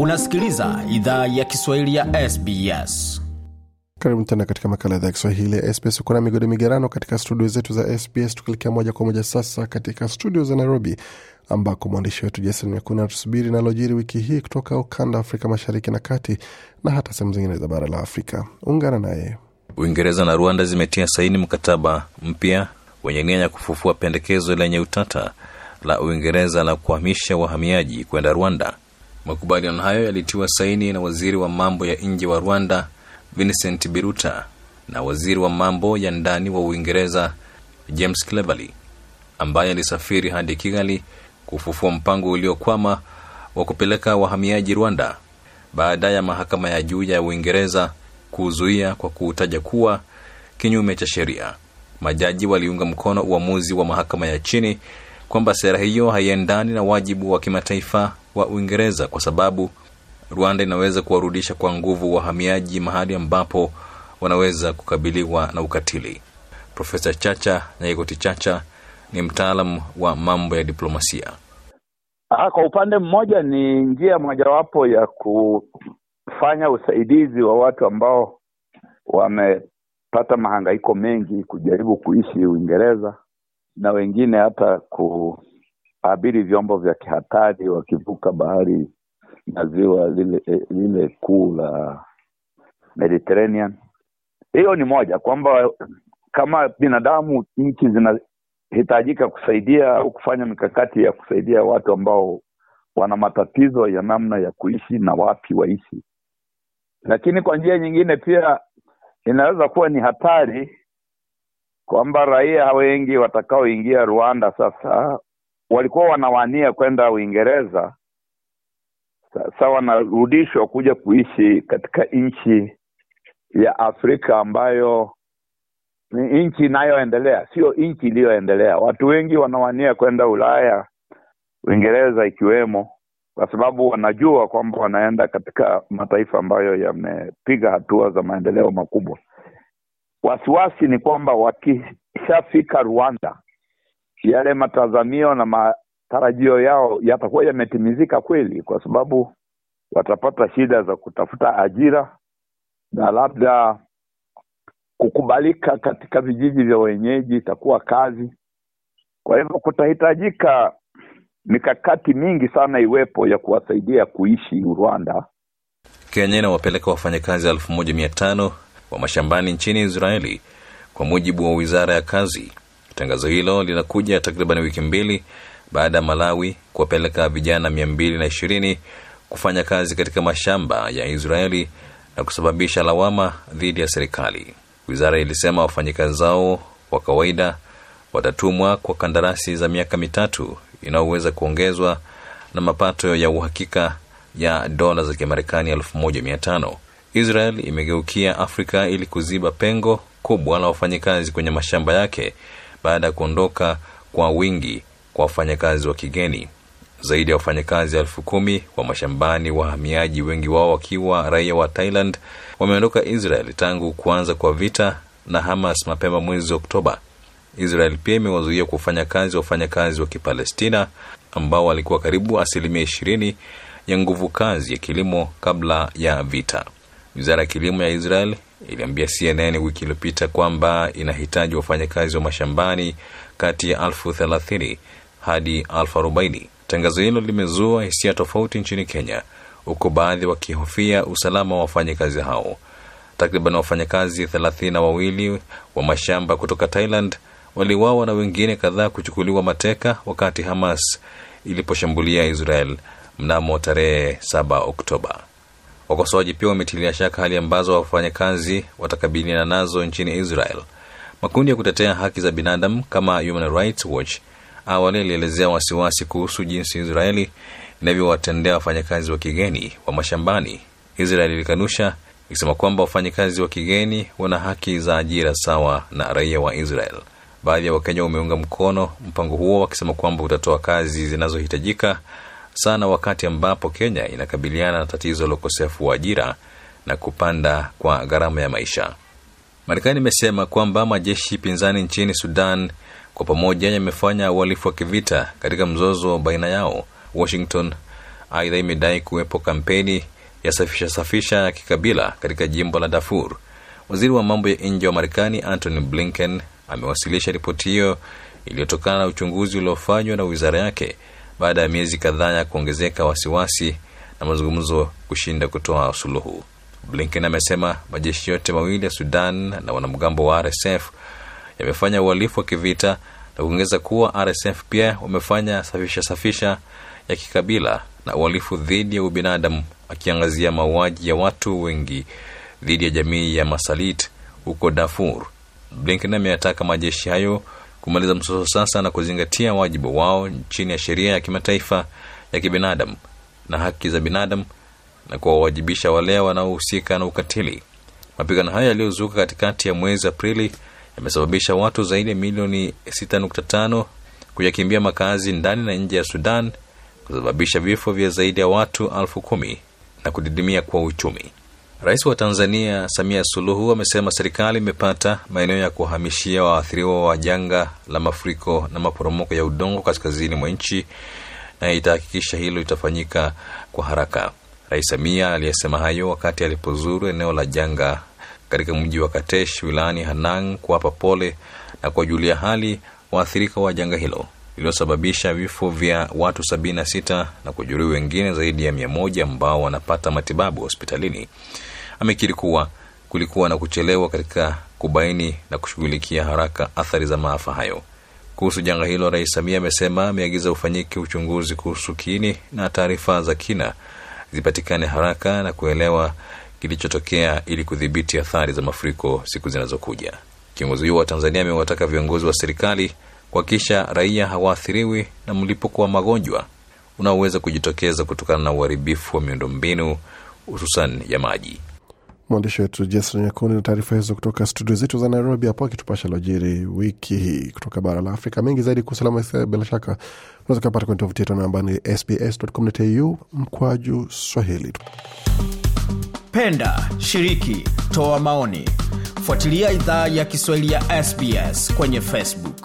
unasikiliza idhaa ya kiswahili ya sbs. Karibu tena katika makala idhaa ya kiswahili ya sbs. Ukona migodi migerano katika studio zetu za sbs tukielekea moja kwa moja sasa katika studio za nairobi ambako mwandishi wetu jason Nyakuni anatusubiri nalojiri wiki hii kutoka ukanda wa afrika mashariki na kati na hata sehemu zingine za bara la afrika. Ungana naye. Uingereza na rwanda zimetia saini mkataba mpya wenye nia ya kufufua pendekezo lenye utata la uingereza la kuhamisha wahamiaji kwenda rwanda makubaliano hayo yalitiwa saini na waziri wa mambo ya nje wa rwanda vincent biruta na waziri wa mambo ya ndani wa uingereza james cleverly ambaye alisafiri hadi kigali kufufua mpango uliokwama wa kupeleka wahamiaji rwanda baada ya mahakama ya juu ya uingereza kuzuia kwa kuutaja kuwa kinyume cha sheria. Majaji waliunga mkono uamuzi wa mahakama ya chini kwamba sera hiyo haiendani na wajibu wa kimataifa wa uingereza kwa sababu rwanda inaweza kuwarudisha kwa nguvu wahamiaji mahali ambapo wanaweza kukabiliwa na ukatili. Profesa chacha nyaigoti chacha ni mtaalam wa mambo ya diplomasia. Aha, kwa upande mmoja ni njia mojawapo ya kufanya usaidizi wa watu ambao wamepata mahangaiko mengi kujaribu kuishi Uingereza na wengine hata kuabiri vyombo vya kihatari wakivuka bahari na ziwa lile, lile kuu la Mediterranean. Hiyo ni moja kwamba kama binadamu nchi zinahitajika kusaidia au kufanya mikakati ya kusaidia watu ambao wana matatizo ya namna ya kuishi na wapi waishi, lakini kwa njia nyingine pia inaweza kuwa ni hatari kwamba raia wengi watakaoingia Rwanda sasa walikuwa wanawania kwenda Uingereza, sasa wanarudishwa kuja kuishi katika nchi ya Afrika ambayo ni nchi inayoendelea, sio nchi iliyoendelea. Watu wengi wanawania kwenda Ulaya, Uingereza ikiwemo, kwa sababu wanajua kwamba wanaenda katika mataifa ambayo yamepiga hatua za maendeleo makubwa. Wasiwasi ni kwamba wakishafika Rwanda, yale matazamio na matarajio yao yatakuwa yametimizika kweli, kwa sababu watapata shida za kutafuta ajira na labda kukubalika katika vijiji vya wenyeji itakuwa kazi. Kwa hivyo kutahitajika mikakati mingi sana iwepo ya kuwasaidia kuishi Rwanda. kenya inawapeleka wafanyakazi elfu moja mia tano wa mashambani nchini israeli kwa mujibu wa wizara ya kazi. Tangazo hilo linakuja takriban wiki mbili baada ya malawi kuwapeleka vijana mia mbili na ishirini kufanya kazi katika mashamba ya israeli na kusababisha lawama dhidi ya serikali. Wizara ilisema wafanyakazi zao wa kawaida watatumwa kwa kandarasi za miaka mitatu inayoweza kuongezwa na mapato ya uhakika ya dola za kimarekani 1500 israel imegeukia afrika ili kuziba pengo kubwa la wafanyakazi kwenye mashamba yake baada ya kuondoka kwa wingi kwa wafanyakazi wa kigeni. Zaidi ya wafanyakazi elfu kumi wa mashambani wahamiaji wengi wao wakiwa raia wa thailand wameondoka israel tangu kuanza kwa vita na hamas mapema mwezi oktoba. Israel pia imewazuia kufanya kazi wafanyakazi wa kipalestina ambao walikuwa karibu asilimia ishirini ya nguvu kazi ya kilimo kabla ya vita wizara ya kilimo ya israel iliambia cnn wiki iliyopita kwamba inahitaji wafanyakazi wa mashambani kati ya elfu thelathini hadi elfu arobaini. Tangazo hilo limezua hisia tofauti nchini kenya huku baadhi wakihofia usalama wa wafanyakazi hao. Takriban wafanyakazi thelathini na wawili wa mashamba kutoka thailand waliwawa na wengine kadhaa kuchukuliwa mateka wakati hamas iliposhambulia israel mnamo tarehe 7 oktoba wakosoaji pia wametilia shaka hali ambazo wafanyakazi watakabiliana nazo nchini israel. Makundi ya kutetea haki za binadamu kama human rights watch awali alielezea wasiwasi kuhusu jinsi israeli inavyowatendea wafanyakazi wa kigeni wa mashambani. Israel ilikanusha ikisema kwamba wafanyakazi wa kigeni wana haki za ajira sawa na raia wa israel. Baadhi ya wakenya wameunga mkono mpango huo wakisema kwamba utatoa kazi zinazohitajika sana wakati ambapo kenya inakabiliana na tatizo la ukosefu wa ajira na kupanda kwa gharama ya maisha marekani imesema kwamba majeshi pinzani nchini sudan kwa pamoja yamefanya uhalifu wa kivita katika mzozo baina yao washington aidha imedai kuwepo kampeni ya safisha safisha ya kikabila katika jimbo la Darfur. Waziri wa mambo ya nje wa Marekani Antony Blinken amewasilisha ripoti hiyo iliyotokana na uchunguzi uliofanywa na wizara yake baada ya miezi kadhaa ya kuongezeka wasiwasi na mazungumzo kushinda kutoa suluhu. Blinken amesema majeshi yote mawili ya Sudan na wanamgambo wa RSF yamefanya uhalifu wa kivita na kuongeza kuwa RSF pia wamefanya safisha safisha ya kikabila na uhalifu dhidi ya ubinadamu, akiangazia mauaji ya watu wengi dhidi ya jamii ya Masalit huko Darfur. Blinken ameyataka majeshi hayo kumaliza mzozo sasa na kuzingatia wajibu wao chini ya sheria ya kimataifa ya kibinadamu na haki za binadamu na kuwawajibisha wale wanaohusika na ukatili. Mapigano hayo yaliyozuka katikati ya mwezi Aprili yamesababisha watu zaidi ya milioni 6.5 kuyakimbia makazi ndani na nje ya Sudan, kusababisha vifo vya zaidi ya watu elfu kumi na kudidimia kwa uchumi. Rais wa Tanzania Samia Suluhu amesema serikali imepata maeneo ya kuhamishia waathiriwa wa janga la mafuriko na maporomoko ya udongo kaskazini mwa nchi na itahakikisha hilo litafanyika kwa haraka. Rais Samia aliyesema hayo wakati alipozuru eneo la janga katika mji wa Katesh wilayani Hanang kuwapa pole na kuwajulia hali waathirika wa janga hilo lililosababisha vifo vya watu sabini na sita kujeruhi wengine zaidi ya mia moja ambao wanapata matibabu hospitalini. Amekiri kuwa kulikuwa na kuchelewa katika kubaini na kushughulikia haraka athari za maafa hayo. Kuhusu janga hilo, Rais Samia amesema ameagiza ufanyike uchunguzi kuhusu kiini na taarifa za kina zipatikane haraka na kuelewa kilichotokea ili kudhibiti athari za mafuriko siku zinazokuja. Kiongozi huo wa Tanzania amewataka viongozi wa serikali kuhakikisha raia hawaathiriwi na mlipuko wa magonjwa unaoweza kujitokeza kutokana na uharibifu wa miundombinu hususan ya maji. Mwandishi wetu Jason Nyakundi na taarifa hizo kutoka studio zetu za Nairobi, hapo akitupasha lojiri wiki hii kutoka bara la Afrika. Mengi zaidi kuhusu salama, bila shaka unaweza kupata kwenye tovuti yetu namba ni sbs.com.au mkwaju Swahili. Penda, shiriki, toa maoni, fuatilia idhaa ya Kiswahili ya SBS kwenye Facebook.